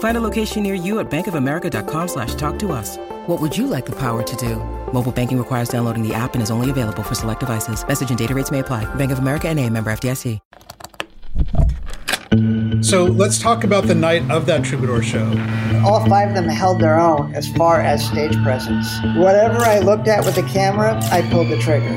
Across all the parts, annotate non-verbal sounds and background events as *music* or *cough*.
Find a location near you at bankofamerica.com slash talk to us. What would you like the power to do? Mobile banking requires downloading the app and is only available for select devices. Message and data rates may apply. Bank of America and a member FDIC. So let's talk about the night of that Troubadour show. All five of them held their own as far as stage presence. Whatever I looked at with the camera, I pulled the trigger.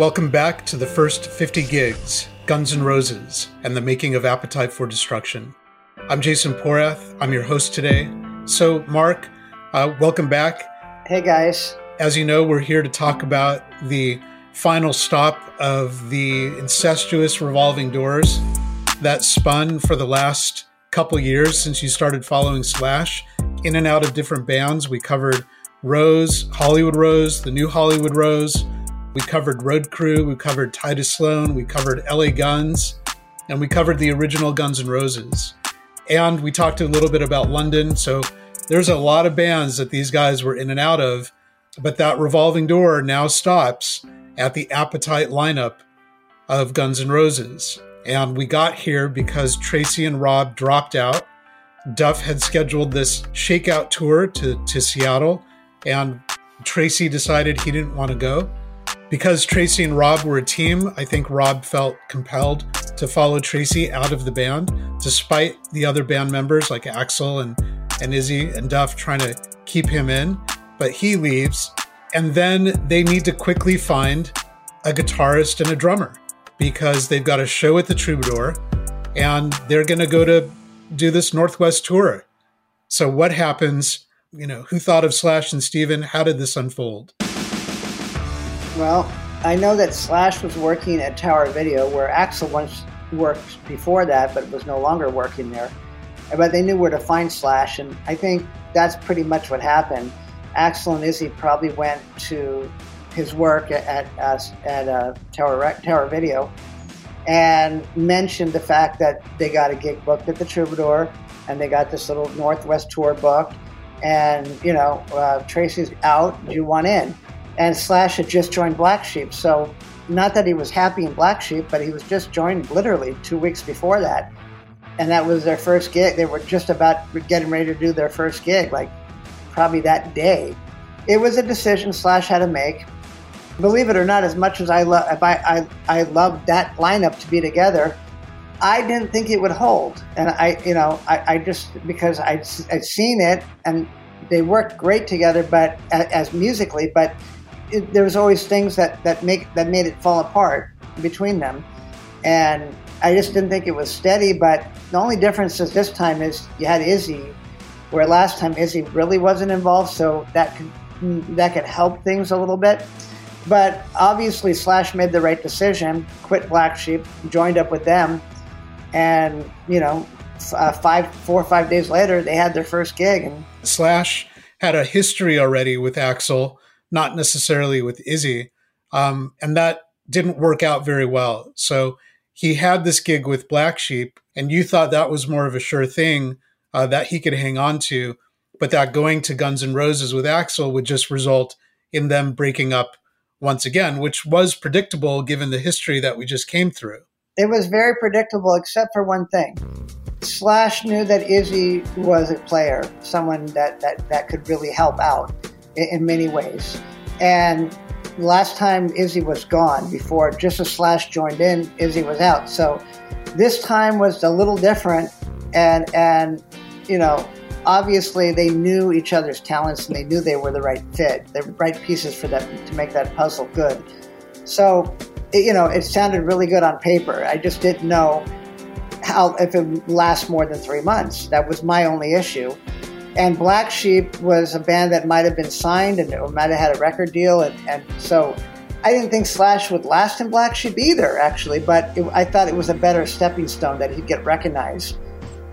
Welcome back to the first 50 gigs, Guns N' Roses, and the making of Appetite for Destruction. I'm Jason Porath. I'm your host today. So, Mark, uh, welcome back. Hey, guys. As you know, we're here to talk about the final stop of the incestuous revolving doors that spun for the last couple years since you started following Slash in and out of different bands. We covered Rose, Hollywood Rose, the new Hollywood Rose. We covered Road Crew, we covered Tidus Sloan, we covered LA Guns, and we covered the original Guns N' Roses. And we talked a little bit about London. So there's a lot of bands that these guys were in and out of, but that revolving door now stops at the Appetite lineup of Guns N' Roses. And we got here because Tracii and Rob dropped out. Duff had scheduled this shakeout tour to, to Seattle, and Tracii decided he didn't want to go. Because Tracii and Rob were a team, I think Rob felt compelled to follow Tracii out of the band, despite the other band members like Axl and, and Izzy and Duff trying to keep him in. But he leaves, and then they need to quickly find a guitarist and a drummer because they've got a show at the Troubadour and they're going to go to do this Northwest tour. So, what happens? You know, who thought of Slash and Steven? How did this unfold? Well, I know that Slash was working at Tower Video, where Axl once worked before that, but was no longer working there. But they knew where to find Slash, and I think that's pretty much what happened. Axl and Izzy probably went to his work at at, at uh, Tower Tower Video and mentioned the fact that they got a gig booked at the Troubadour, and they got this little Northwest tour booked, and you know uh, Tracii's out. You want in? And Slash had just joined Black Sheep. So, not that he was happy in Black Sheep, but he was just joined literally two weeks before that. And that was their first gig. They were just about getting ready to do their first gig, like probably that day. It was a decision Slash had to make. Believe it or not, as much as I love, I, I, I loved that lineup to be together, I didn't think it would hold. And I, you know, I, I just because I'd, I'd seen it and they worked great together, but as musically, but it, there was always things that, that make that made it fall apart between them, and I just didn't think it was steady. But the only difference is this time is you had Izzy, where last time Izzy really wasn't involved, so that could that could help things a little bit. But obviously, Slash made the right decision, quit Black Sheep, joined up with them, and you know, uh, five, four or five days later, they had their first gig. And Slash had a history already with Axl not necessarily with Izzy. Um, and that didn't work out very well. So he had this gig with Black Sheep, and you thought that was more of a sure thing uh, that he could hang on to, but that going to Guns N' Roses with Axl would just result in them breaking up once again, which was predictable given the history that we just came through. It was very predictable, except for one thing. Slash knew that Izzy was a player, someone that, that, that could really help out in many ways. And last time Izzy was gone, before just as Slash joined in, Izzy was out. So this time was a little different, and and you know obviously they knew each other's talents and they knew they were the right fit, the right pieces for them to make that puzzle good. So, it, you know, it sounded really good on paper. I just didn't know how if it lasts more than three months. That was my only issue. And Black Sheep was a band that might have been signed and might have had a record deal, and, and so I didn't think Slash would last in Black Sheep either, actually. But it, I thought it was a better stepping stone that he'd get recognized,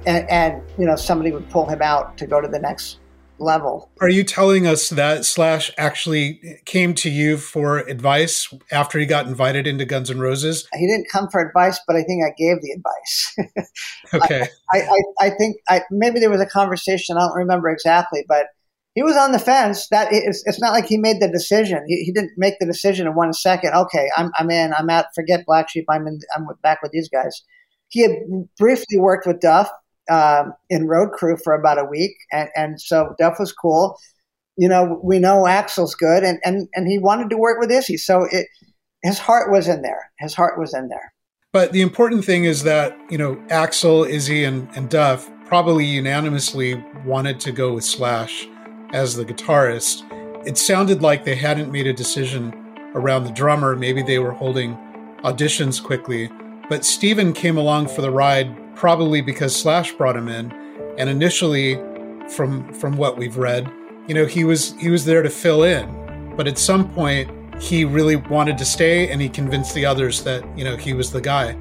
and, and you know somebody would pull him out to go to the next level. Are you telling us that Slash actually came to you for advice after he got invited into Guns N' Roses? He didn't come for advice, but I think I gave the advice. *laughs* okay. I, I, I, think I, maybe there was a conversation. I don't remember exactly, but he was on the fence. That it's, it's not like he made the decision. He, he, didn't make the decision in one second. Okay, I'm, I'm in. I'm out. Forget Black Sheep. I'm in. I'm back with these guys. He had briefly worked with Duff um, in road crew for about a week, and, and so Duff was cool. You know, we know Axl's good, and, and, and he wanted to work with Izzy, so it his heart was in there. His heart was in there. But the important thing is that you know Axl, Izzy, and, and Duff probably unanimously wanted to go with Slash as the guitarist. It sounded like they hadn't made a decision around the drummer. Maybe they were holding auditions quickly. But Steven came along for the ride probably because Slash brought him in. And initially, from from what we've read, you know, he was he was there to fill in. But at some point, he really wanted to stay, and he convinced the others that you know he was the guy.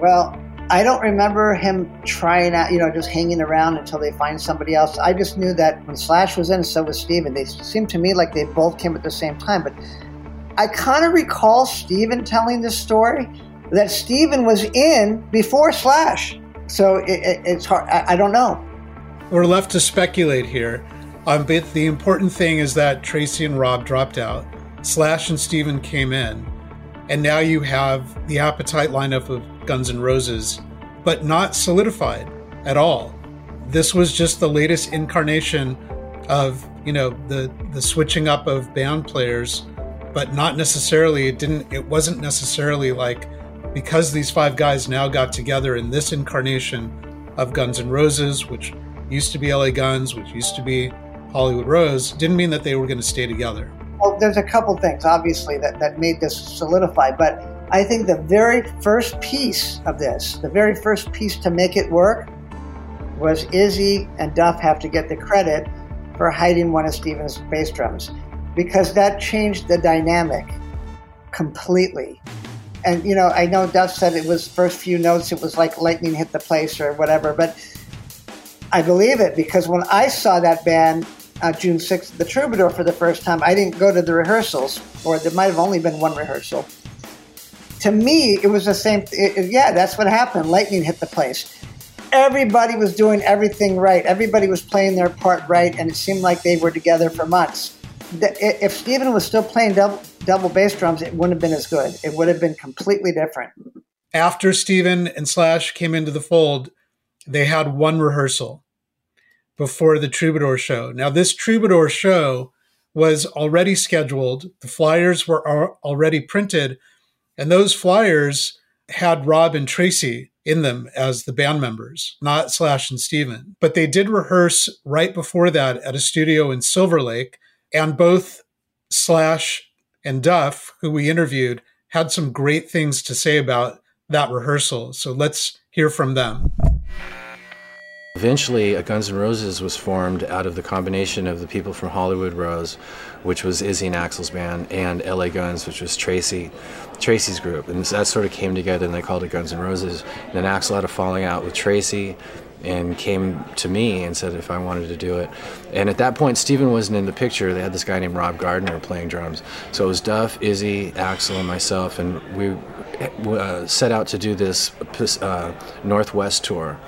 Well, I don't remember him trying out, you know, just hanging around until they find somebody else. I just knew that when Slash was in, so was Steven. They seemed to me like they both came at the same time. But I kind of recall Steven telling this story that Steven was in before Slash. So it, it, it's hard. I, I, don't know. We're left to speculate here. Um, but the important thing is that Tracii and Rob dropped out. Slash and Steven came in. And now you have the appetite lineup of Guns N' Roses, but not solidified at all. This was just the latest incarnation of, you know, the the switching up of band players, but not necessarily it didn't it wasn't necessarily like because these five guys now got together in this incarnation of Guns N' Roses, which used to be LA Guns, which used to be Hollywood Rose, didn't mean that they were going to stay together. Well, there's a couple things, obviously, that, that made this solidify, but I think the very first piece of this, the very first piece to make it work, was Izzy and Duff have to get the credit for hiding one of Steven's bass drums because that changed the dynamic completely and you know, I know Duff said it was first few notes, it was like lightning hit the place or whatever, but I believe it because when I saw that band uh, June 6th, the Troubadour for the first time, I didn't go to the rehearsals, or there might have only been one rehearsal. To me, it was the same. It, it, yeah, that's what happened. Lightning hit the place. Everybody was doing everything right. Everybody was playing their part right, and it seemed like they were together for months. If Steven was still playing double, double bass drums, it wouldn't have been as good. It would have been completely different. After Steven and Slash came into the fold, they had one rehearsal before the Troubadour show. Now, this Troubadour show was already scheduled, the flyers were already printed, and those flyers had Rob and Tracii in them as the band members, not Slash and Steven. But they did rehearse right before that at a studio in Silver Lake, and both Slash and Duff, who we interviewed, had some great things to say about that rehearsal. So let's hear from them. Eventually, a Guns N' Roses was formed out of the combination of the people from Hollywood Rose, which was Izzy and Axl's band, and LA Guns, which was Tracii, Tracii's group. And that sort of came together and they called it Guns N' Roses. And then Axl had a falling out with Tracii and came to me and said if I wanted to do it. And at that point, Steven wasn't in the picture. They had this guy named Rob Gardner playing drums. So it was Duff, Izzy, Axl, and myself, and we uh, set out to do this uh, Northwest tour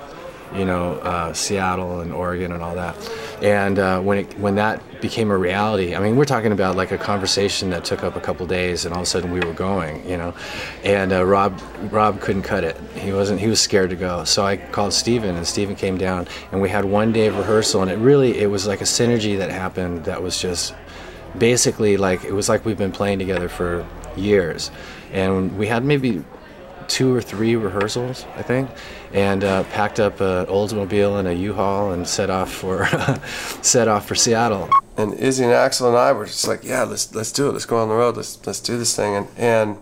you know, uh, Seattle and Oregon and all that. And uh, when it, when that became a reality, I mean, we're talking about like a conversation that took up a couple days, and all of a sudden we were going, you know. And uh, Rob Rob couldn't cut it. He wasn't. He was scared to go. So I called Steven, and Steven came down, and we had one day of rehearsal, and it really it was like a synergy that happened that was just basically like it was like we've been playing together for years, and we had maybe two or three rehearsals, I think, and uh, packed up an Oldsmobile and a U-Haul and set off for *laughs* set off for Seattle. And Izzy and Axl and I were just like, yeah, let's let's do it. Let's go on the road. Let's let's do this thing. And and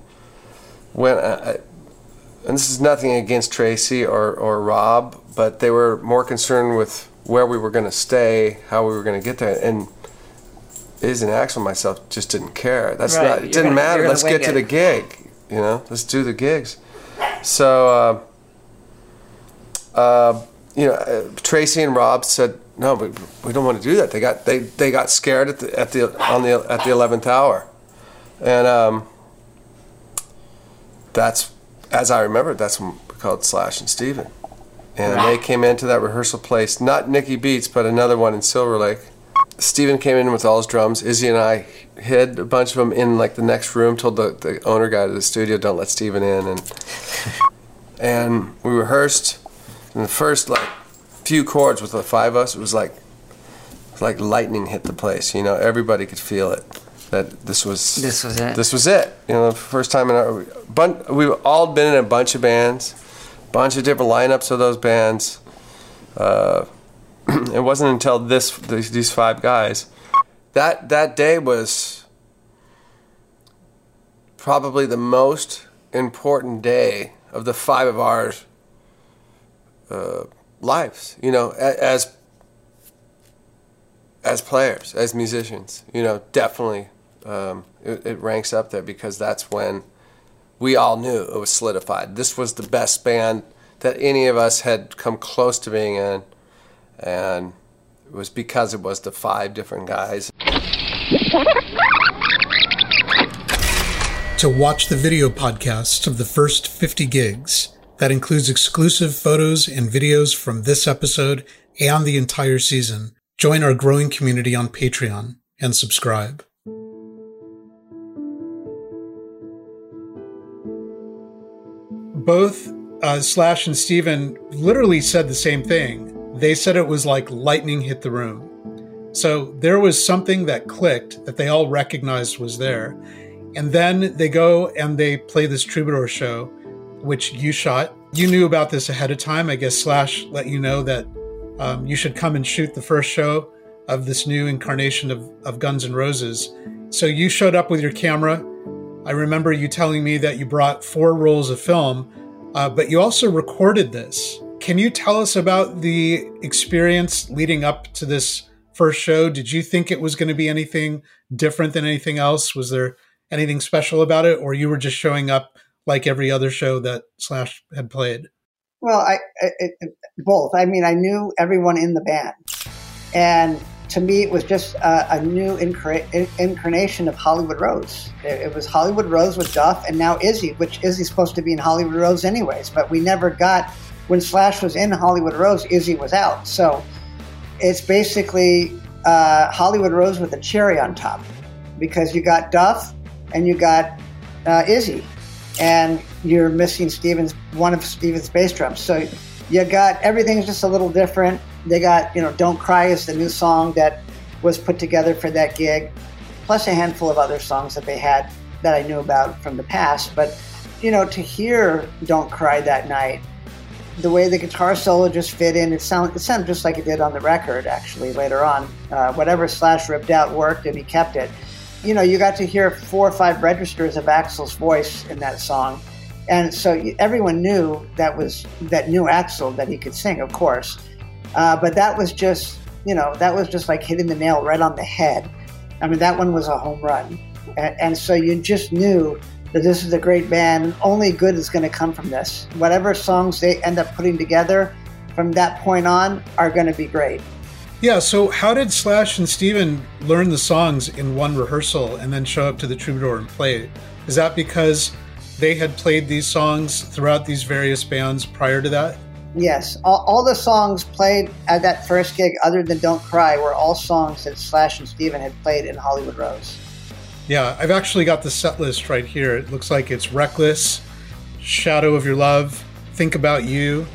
when I, and this is nothing against Tracii or or Rob, but they were more concerned with where we were going to stay, how we were going to get there, and Izzy and Axl myself just didn't care. That's Right, not. It you're didn't gonna- matter. Let's get wing to it. the gig. You know, let's do the gigs. So. Uh, uh, you know, uh, Tracii and Rob said, "No, but we don't want to do that." They got they they got scared at the at the on the at the eleventh hour, and um, that's as I remember, that's when we called Slash and Steven. and they came into that rehearsal place, not Nicky Beats, but another one in Silver Lake. Steven came in with all his drums. Izzy and I hid a bunch of them in like the next room. Told the, the owner guy to the studio, "Don't let Steven in." And *laughs* and we rehearsed. And the first like few chords with the five of us, it was like like lightning hit the place. You know, everybody could feel it. That this was This was it. This was it. You know, the first time in our bun- we've all been in a bunch of bands, bunch of different lineups of those bands. Uh, *clears throat* it wasn't until this these, five guys that that day was probably the most important day of the five of ours uh, lives. You know, as as players, as musicians. You know, definitely um, it, it ranks up there because that's when we all knew it was solidified. This was the best band that any of us had come close to being in, and it was because it was the five different guys. to watch the video podcast of the first 50 gigs. That includes exclusive photos and videos from this episode and the entire season. Join our growing community on Patreon and subscribe. Both uh, Slash and Steven literally said the same thing. They said it was like lightning hit the room. So there was something that clicked that they all recognized was there. And then they go and they play this troubadour show, which you shot. You knew about this ahead of time. I guess Slash let you know that um, you should come and shoot the first show of this new incarnation of, of Guns N' Roses. So you showed up with your camera. I remember you telling me that you brought four rolls of film, uh, but you also recorded this. Can you tell us about the experience leading up to this first show? Did you think it was going to be anything different than anything else? Was there anything special about it, or you were just showing up like every other show that Slash had played? Well, I, both. I mean, I knew everyone in the band, and to me, it was just a, a new incar- incarnation of Hollywood Rose. It was Hollywood Rose with Duff, and now Izzy, which Izzy's supposed to be in Hollywood Rose anyways. But we never got when Slash was in Hollywood Rose, Izzy was out. So it's basically uh, Hollywood Rose with a cherry on top, because you got Duff and you got uh, Izzy, and you're missing Steven's one of Steven's bass drums. So you got everything's just a little different. They got you know "Don't Cry" is the new song that was put together for that gig, plus a handful of other songs that they had that I knew about from the past. But you know, to hear "Don't Cry" that night, the way the guitar solo just fit in, it sounded it just like it did on the record. Actually, later on, uh, whatever Slash ripped out worked, and he kept it you know, you got to hear four or five registers of Axl's voice in that song, and so everyone knew that was that knew Axl that he could sing, of course. Uh, but that was just, you know, that was just like hitting the nail right on the head. I mean, that one was a home run, and, and so you just knew that this is a great band. and Only good is going to come from this. Whatever songs they end up putting together from that point on are going to be great. Yeah, so how did Slash and Steven learn the songs in one rehearsal and then show up to the Troubadour and play it? Is that because they had played these songs throughout these various bands prior to that? Yes, all, all the songs played at that first gig, other than "Don't Cry," were all songs that Slash and Steven had played in Hollywood Rose. Yeah, I've actually got the set list right here. It looks like it's Reckless, Shadow of Your Love, Think About You,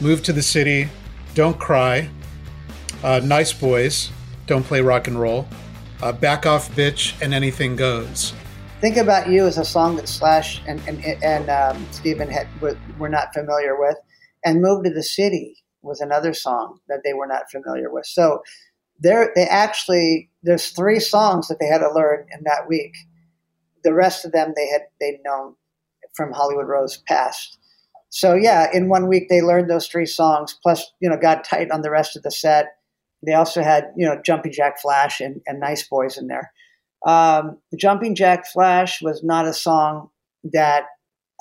Move to the City, Don't Cry, uh, Nice Boys, Don't Play Rock and Roll, uh, Back Off Bitch, and Anything Goes. Think About You is a song that Slash and, and, and um, Steven had, were, were not familiar with. And Move to the City was another song that they were not familiar with. So they actually, there's three songs that they had to learn in that week. The rest of them they had, they'd known from Hollywood Rose past. So yeah, in one week they learned those three songs, plus, you know, got tight on the rest of the set. They also had, you know, Jumping Jack Flash and, and Nice Boys in there. Um, Jumping Jack Flash was not a song that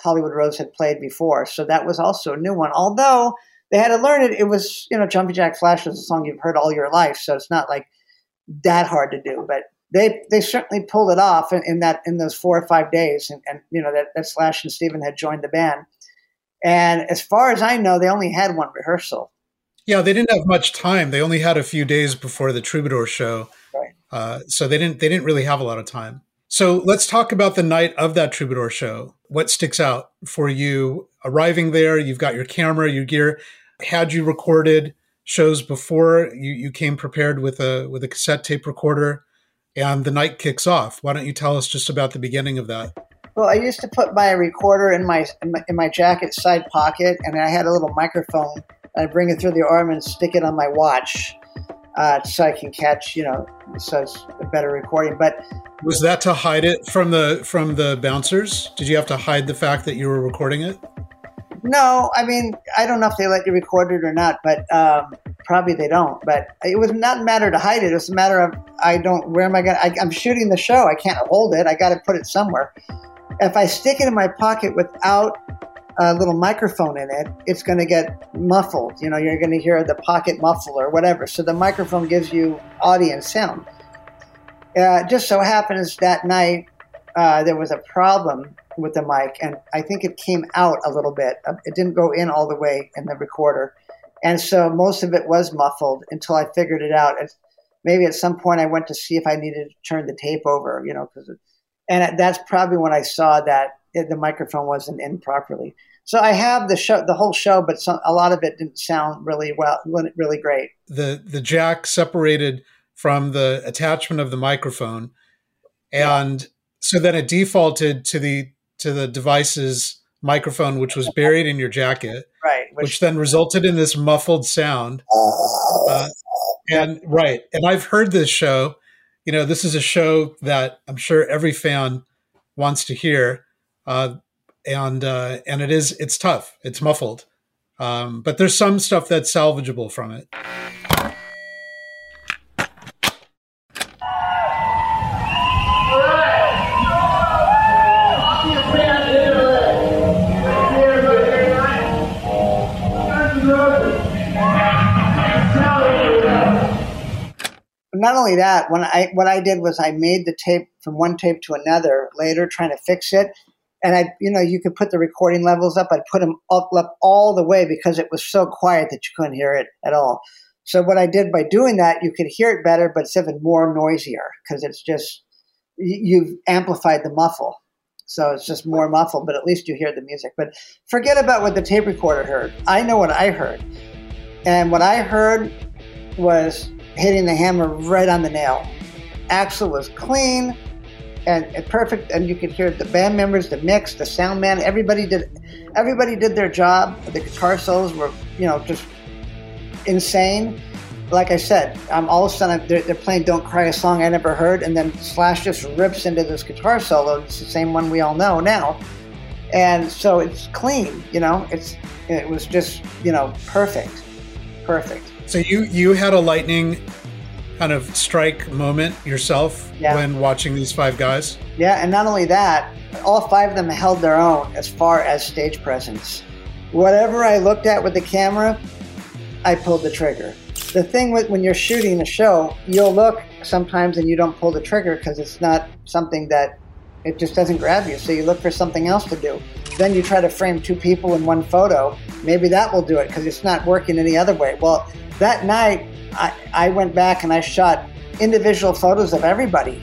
Hollywood Rose had played before, so that was also a new one. Although they had to learn it, it was you know Jumping Jack Flash was a song you've heard all your life, so it's not like that hard to do. But they they certainly pulled it off in, in that in those four or five days, and, and you know that, that Slash and Steven had joined the band. And as far as I know, they only had one rehearsal. Yeah, they didn't have much time. They only had a few days before the Troubadour show Right. Uh, so they didn't they didn't really have a lot of time. So let's talk about the night of that Troubadour show. What sticks out for you arriving there? You've got your camera, your gear. Had you recorded shows before? You you came prepared with a with a cassette tape recorder, and the night kicks off. Why don't you tell us just about the beginning of that? Well, I used to put my recorder in my in my, in my jacket side pocket, and I had a little microphone. I'd bring it through the arm and stick it on my watch uh, so I can catch, you know, so it's a better recording. But was that to hide it from the from the bouncers? Did you have to hide the fact that you were recording it? No, I mean, I don't know if they let you record it or not, but um, probably they don't. But it was not a matter to hide it. It was a matter of I don't. Where am I going? I'm shooting the show. I can't hold it. I got to put it somewhere. If I stick it in my pocket without a little microphone in it, it's going to get muffled. You know, you're going to hear the pocket muffle or whatever. So the microphone gives you audience sound. Uh, just so happens that night uh, there was a problem with the mic, and I think it came out a little bit. Uh, it didn't go in all the way in the recorder, and so most of it was muffled until I figured it out. And maybe at some point I went to see if I needed to turn the tape over, you know, because, and that's probably when I saw that the microphone wasn't in properly. So I have the show, the whole show, but some, a lot of it didn't sound really well, really great. The the jack separated from the attachment of the microphone, and. So then it defaulted to the to the device's microphone, which was buried in your jacket, right? Which, which then resulted in this muffled sound. Uh, and right, and I've heard this show. You know, this is a show that I'm sure every fan wants to hear. Uh, and uh, and it is it's tough. It's muffled, um, but there's some stuff that's salvageable from it. Only that, when I what I did was I made the tape from one tape to another later, trying to fix it, and I, you know, you could put the recording levels up. I'd put them up, up all the way because it was so quiet that you couldn't hear it at all. So what I did by doing that, you could hear it better, but it's even more noisier because it's just you've amplified the muffle. So it's just more muffled, but at least you hear the music. But forget about what the tape recorder heard. I know what I heard. And what I heard was hitting the hammer right on the nail. Axl was clean and, perfect. And you could hear the band members, the mix, the sound man. Everybody did, everybody did their job. The guitar solos were, you know, just insane. Like I said, I'm all of a sudden they're, they're, playing "Don't Cry," a song I never heard, and then Slash just rips into this guitar solo. It's the same one we all know now, and so it's clean. You know, it's it was just you know perfect, perfect. So you you had a lightning kind of strike moment yourself yeah. when watching these five guys? Yeah, and not only that, all five of them held their own as far as stage presence. Whatever I looked at with the camera, I pulled the trigger. The thing with when you're shooting a show, you'll look sometimes and you don't pull the trigger because it's not something that it just doesn't grab you. So you look for something else to do. Then you try to frame two people in one photo. Maybe that will do it because it's not working any other way. Well, that night I, I went back and I shot individual photos of everybody.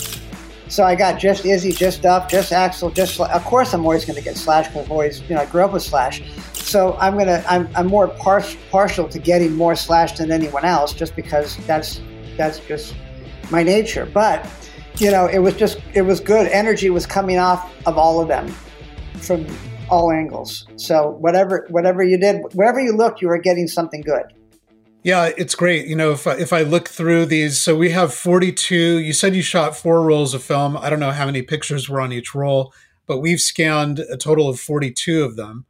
So I got just Izzy, just Duff, just Axl, just of course I'm always going to get Slash because I've always you know I grew up with Slash. So I'm gonna I'm, I'm more par- partial to getting more Slash than anyone else just because that's that's just my nature. But you know, it was just it was good. Energy was coming off of all of them from all angles. So whatever whatever you did, wherever you looked, you were getting something good. Yeah, it's great. You know, if I, if I look through these, so we have 42. You said you shot four rolls of film. I don't know how many pictures were on each roll, but we've scanned a total of 42 of them.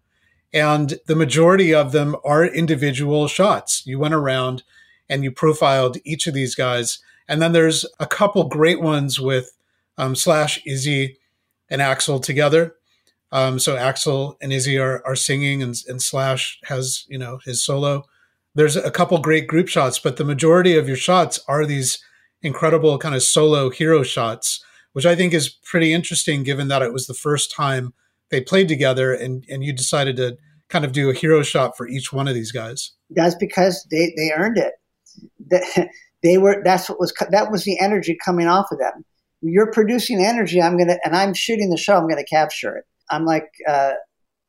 And the majority of them are individual shots. You went around and you profiled each of these guys. And then there's a couple great ones with um, Slash, Izzy, and Axl together. Um, so Axl and Izzy are, are singing, and, and Slash has you know his solo there's a couple great group shots, but the majority of your shots are these incredible kind of solo hero shots, which I think is pretty interesting given that it was the first time they played together and, and you decided to kind of do a hero shot for each one of these guys. That's because they, they earned it. They, were, that's what was, that was the energy coming off of them. You're producing energy. I'm to, and I'm shooting the show. I'm to capture it. I'm like, uh,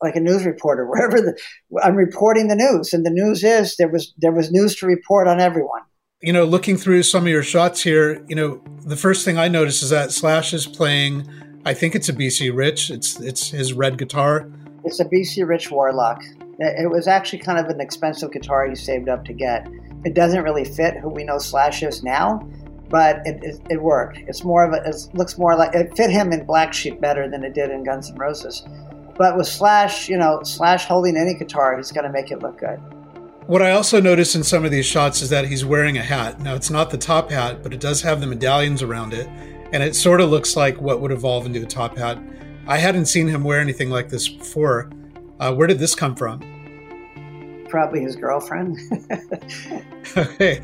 like a news reporter, *laughs* wherever the, I'm reporting the news, and the news is there was there was news to report on everyone. You know, looking through some of your shots here, you know, the first thing I notice is that Slash is playing. I think it's a BC Rich. It's it's his red guitar. It's a BC Rich Warlock. It was actually kind of an expensive guitar he saved up to get. It doesn't really fit who we know Slash is now, but it, it, it worked. It's more of a. It looks more like it fit him in Black Sheep better than it did in Guns N' Roses. But with Slash, you know, Slash holding any guitar, he's going to make it look good. What I also noticed in some of these shots is that he's wearing a hat. Now, it's not the top hat, but it does have the medallions around it. And it sort of looks like what would evolve into a top hat. I hadn't seen him wear anything like this before. Uh, where did this come from? Probably his girlfriend. *laughs* *laughs* okay.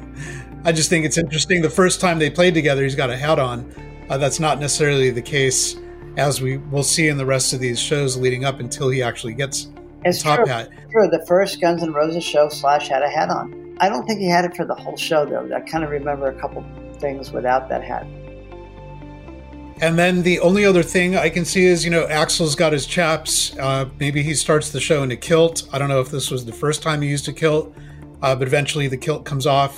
I just think it's interesting. The first time they played together, he's got a hat on. Uh, that's not necessarily the case as we will see in the rest of these shows leading up until he actually gets it's top true. hat. True. The first Guns N' Roses show, Slash had a hat on. I don't think he had it for the whole show, though. I kind of remember a couple things without that hat. And then the only other thing I can see is, you know, Axl's got his chaps. Uh, maybe he starts the show in a kilt. I don't know if this was the first time he used a kilt, uh, but eventually the kilt comes off,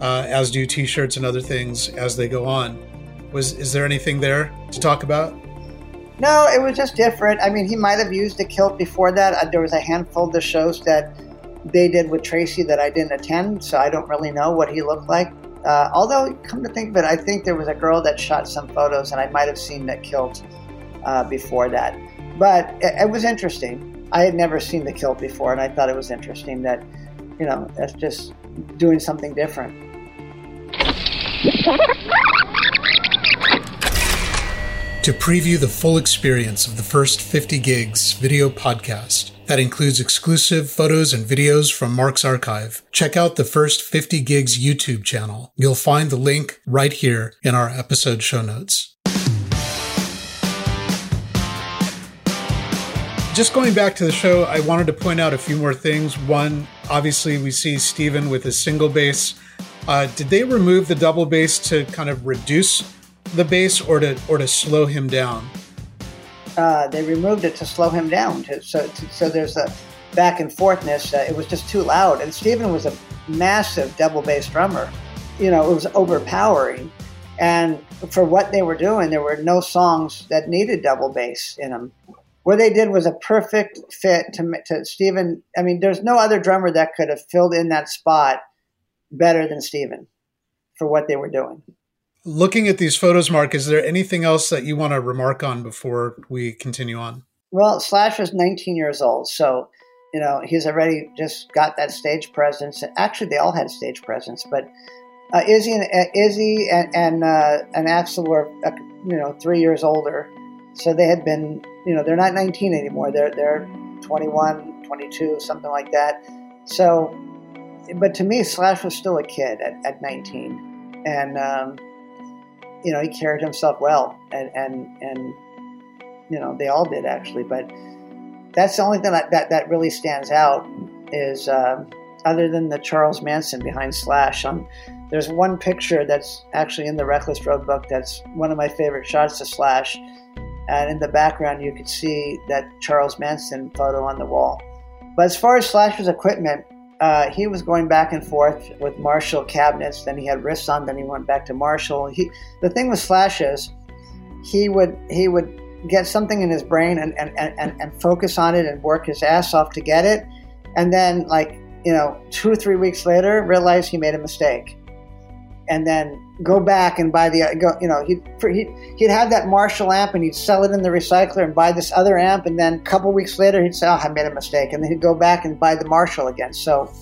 uh, as do t-shirts and other things as they go on. Was is there anything there to talk about? No, it was just different. I mean, he might have used a kilt before that. Uh, there was a handful of the shows that they did with Tracii that I didn't attend, so I don't really know what he looked like. Uh, although, come to think of it, I think there was a girl that shot some photos, and I might have seen that kilt uh, before that. But it, it, was interesting. I had never seen the kilt before, and I thought it was interesting that, you know, that's just doing something different. *laughs* to preview the full experience of the first 50 gigs video podcast that includes exclusive photos and videos from Mark's archive. Check out the first 50 gigs YouTube channel. You'll find the link right here in our episode show notes. Just going back to the show, I wanted to point out a few more things. One, obviously, we see Steven with his single bass. Uh, did they remove the double bass to kind of reduce the bass or to or to slow him down? Uh, they removed it to slow him down. To, so to, so there's a back and forthness. Uh, it was just too loud. And Steven was a massive double bass drummer. You know, it was overpowering. And for what they were doing, there were no songs that needed double bass in them. What they did was a perfect fit to, to Steven. I mean, there's no other drummer that could have filled in that spot better than Steven for what they were doing looking at these photos, Mark, is there anything else that you want to remark on before we continue on? Well, Slash was 19 years old, so you know he's already just got that stage presence. Actually, they all had stage presence, but uh, Izzy and uh, Izzy and and, uh, and Axl were uh, you know three years older, so they had been you know they're not 19 anymore. They're they're 21, 22, something like that. So, but to me, Slash was still a kid at, at 19, and um, you know, he carried himself well, and and and you know, they all did actually. But that's the only thing that that, that really stands out is uh, other than the Charles Manson behind Slash. On there's one picture that's actually in the Reckless Road book that's one of my favorite shots of Slash, and in the background you could see that Charles Manson photo on the wall. But as far as Slash's equipment, uh, he was going back and forth with Marshall cabinets. Then he had wrists on. Then he went back to Marshall. He, the thing with Slash is, he would he would get something in his brain and, and, and, and focus on it and work his ass off to get it, and then like you know two or three weeks later realize he made a mistake, and then go back and buy the go you know he'd, he'd he'd have that Marshall amp and he'd sell it in the recycler and buy this other amp. And then a couple weeks later he'd say oh I made a mistake. And then he'd go back and buy the Marshall again. So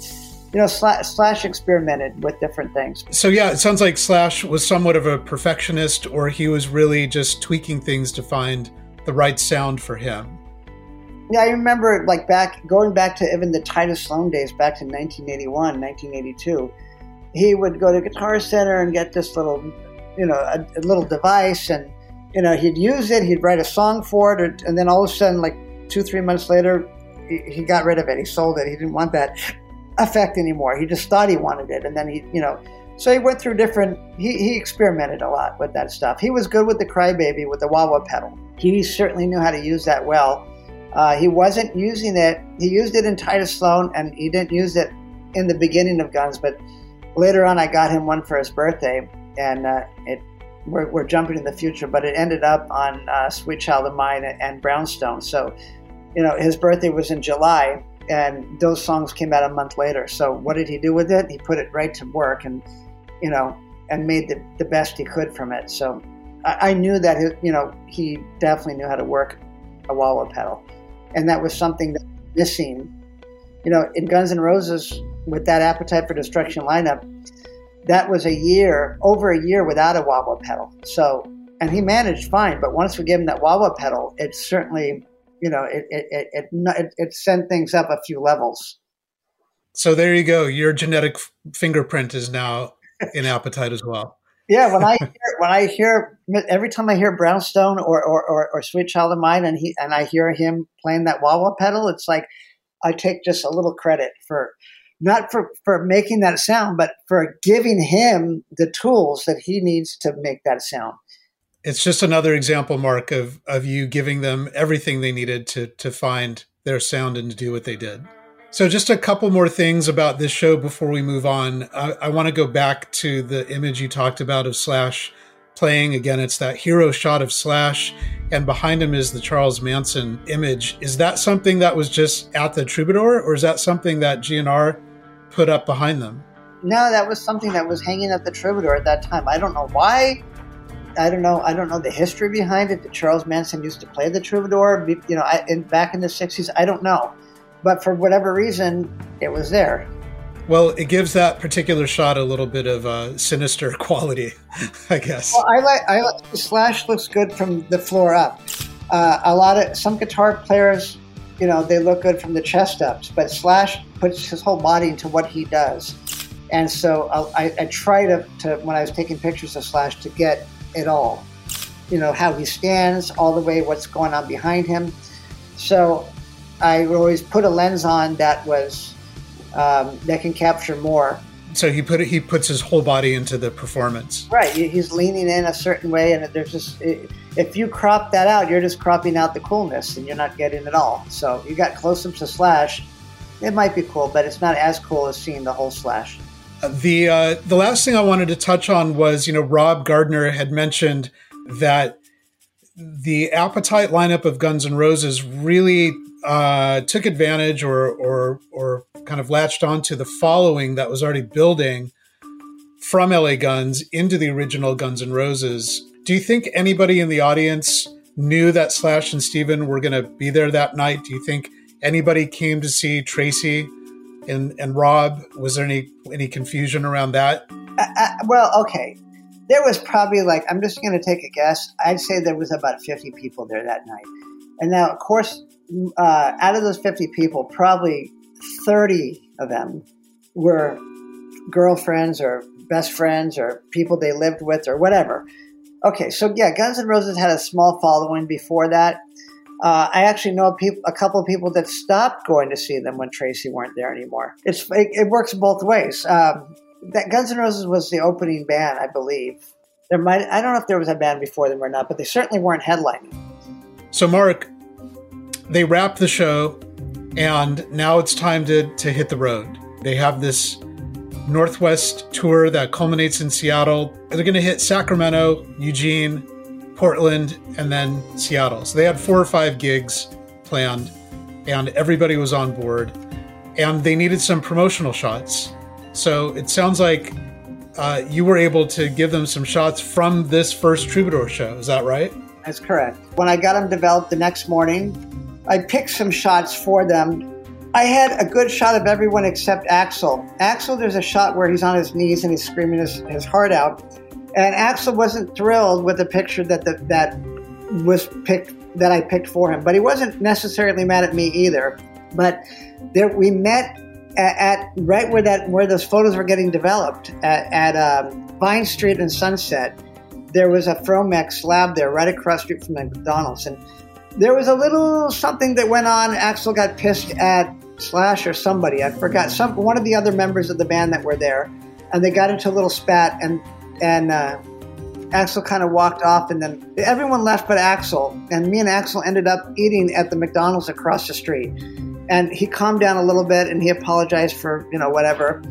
you know Slash, Slash experimented with different things. So yeah it sounds like Slash was somewhat of a perfectionist or he was really just tweaking things to find the right sound for him. Yeah, I remember like back going back to even the Tidus Sloan days back to 1981, 1982 he would go to Guitar Center and get this little, you know, a, a little device, and you know, he'd use it. He'd write a song for it, or, and then all of a sudden, like two, three months later, he, he got rid of it. He sold it. He didn't want that effect anymore. He just thought he wanted it, and then he, you know, so he went through different. He, he experimented a lot with that stuff. He was good with the Crybaby with the wah wah pedal. He certainly knew how to use that well. Uh, he wasn't using it. He used it in Tidus Sloan, and he didn't use it in the beginning of Guns, but later on, I got him one for his birthday, and uh, it we're, we're, jumping in the future, but it ended up on uh, Sweet Child of Mine and Brownstone. So, you know, his birthday was in July, and those songs came out a month later. So, what did he do with it? He put it right to work, and you know, and made the, the best he could from it. So, I, I knew that you know he definitely knew how to work a wah wah pedal, and that was something that missing. You know, in Guns N' Roses, with that Appetite for Destruction lineup, that was a year, over a year without a wah wah pedal. So, and he managed fine, but once we gave him that wah wah pedal, it certainly, you know, it, it, it, it, it sent things up a few levels. So there you go. Your genetic fingerprint is now in Appetite as well. *laughs* Yeah, when I hear, when I hear every time I hear Brownstone or, or, or, or Sweet Child of Mine and he and I hear him playing that wah wah pedal, it's like I take just a little credit for not for, for making that sound, but for giving him the tools that he needs to make that sound. It's just another example, Mark, of, of you giving them everything they needed to, to find their sound and to do what they did. So, just a couple more things about this show before we move on. I, I want to go back to the image you talked about of Slash playing. Again, it's that hero shot of Slash, and behind him is the Charles Manson image. Is that something that was just at the Troubadour, or is that something that GNR put up behind them? No, that was something that was hanging at the Troubadour at that time. I don't know why. I don't know. I don't know the history behind it. That Charles Manson used to play the Troubadour, you know, in, back in the '60s. I don't know, but for whatever reason, it was there. Well, it gives that particular shot a little bit of a sinister *laughs* quality, I guess. Well, I like. I like, Slash looks good from the floor up. Uh, a lot of some guitar players you know, they look good from the chest ups, but Slash puts his whole body into what he does. And so I, I try to, to, when I was taking pictures of Slash, to get it all. You know, how he stands, all the way what's going on behind him. So I always put a lens on that was, um, that can capture more. So he put it, he puts his whole body into the performance. Right. He's leaning in a certain way, and there's just, if you crop that out, you're just cropping out the coolness and you're not getting it all. So you got close ups to Slash. It might be cool, but it's not as cool as seeing the whole Slash. Uh, the uh, the last thing I wanted to touch on was you know Rob Gardner had mentioned that the Appetite lineup of Guns N' Roses really uh, took advantage or or or kind of latched onto the following that was already building from LA Guns into the original Guns N' Roses do you think anybody in the audience knew that Slash and Steven were going to be there that night? Do you think anybody came to see Tracii and, and Rob? Was there any any confusion around that? Uh, uh, well, okay. There was probably like I'm just going to take a guess. I'd say there was about 50 people there that night. And now, of course, uh, out of those 50 people, probably 30 of them were girlfriends or best friends or people they lived with or whatever. Okay, so yeah, Guns N' Roses had a small following before that. Uh, I actually know a, peop- a, couple of people that stopped going to see them when Tracii weren't there anymore. It's it, it works both ways. Um, that Guns N' Roses was the opening band, I believe. There might I don't know if there was a band before them or not, but they certainly weren't headlining. So, Mark, they wrapped the show, and now it's time to to hit the road. They have this Northwest tour that culminates in Seattle. They're going to hit Sacramento, Eugene, Portland, and then Seattle. So they had four or five gigs planned, and everybody was on board. And they needed some promotional shots. So it sounds like uh, you were able to give them some shots from this first Troubadour show. Is that right? That's correct. When I got them developed the next morning, I picked some shots for them. I had a good shot of everyone except Axl. Axl, there's a shot where he's on his knees and he's screaming his, his heart out. And Axl wasn't thrilled with the picture that the, that was picked that I picked for him, but he wasn't necessarily mad at me either. But there, we met at, at right where that where those photos were getting developed at, at um, Vine Street and Sunset. There was a Fromex lab there, right across the street from McDonald's, and there was a little something that went on. Axl got pissed at Slash or somebody. I forgot some one of the other members of the band that were there, and they got into a little spat, and and uh, Axl kind of walked off, and then everyone left but Axl, and me and Axl ended up eating at the McDonald's across the street. And he calmed down a little bit, and he apologized for you know whatever,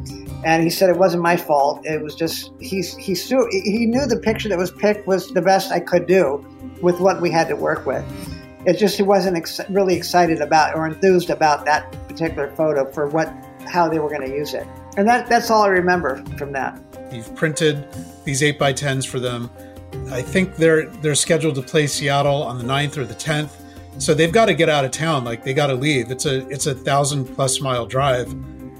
and he said it wasn't my fault. It was just he he he knew the picture that was picked was the best I could do with what we had to work with. It's just he wasn't ex- really excited about or enthused about that particular photo for what how they were going to use it. And that that's all I remember from that. You've printed these 8 by 10s for them. I think they're they're scheduled to play Seattle on the 9th or the 10th. So they've got to get out of town. Like they got to leave. It's a it's a thousand plus mile drive,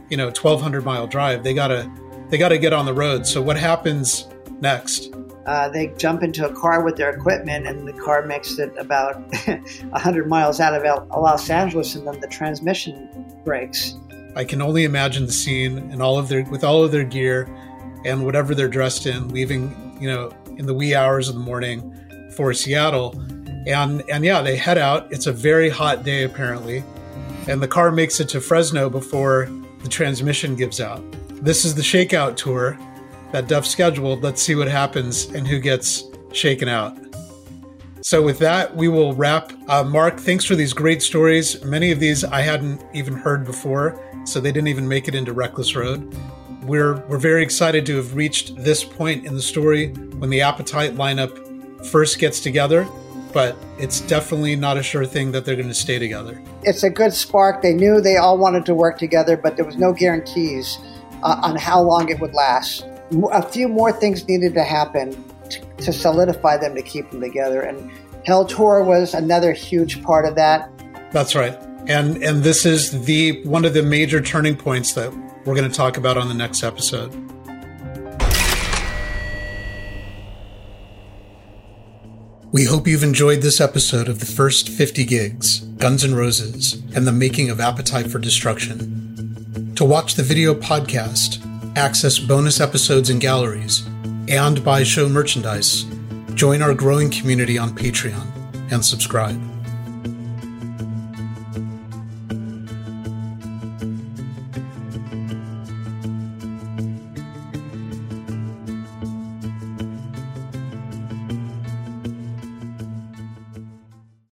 you know, twelve hundred mile drive. They gotta they gotta get on the road. So what happens next? Uh, they jump into a car with their equipment, and the car makes it about *laughs* 100 miles out of Los Angeles, and then the transmission breaks. I can only imagine the scene and all of their with all of their gear and whatever they're dressed in, leaving you know in the wee hours of the morning for Seattle, and and yeah, they head out. It's a very hot day apparently, and the car makes it to Fresno before the transmission gives out. This is the shakeout tour that Duff scheduled. Let's see what happens and who gets shaken out. So, with that, we will wrap. Uh, Mark, thanks for these great stories. Many of these I hadn't even heard before, so they didn't even make it into Reckless Road. We're, we're very excited to have reached this point in the story when the Appetite lineup first gets together, but it's definitely not a sure thing that they're going to stay together. It's a good spark. They knew they all wanted to work together, but there was no guarantees uh, on how long it would last a few more things needed to happen to, to solidify them to keep them together. And Hell Tour was another huge part of that. That's right. And and this is the one of the major turning points that we're going to talk about on the next episode. We hope you've enjoyed this episode of the first 50 gigs, Guns N' Roses, and the making of Appetite for Destruction. To watch the video podcast, access bonus episodes and galleries, and buy show merchandise, join our growing community on Patreon and subscribe.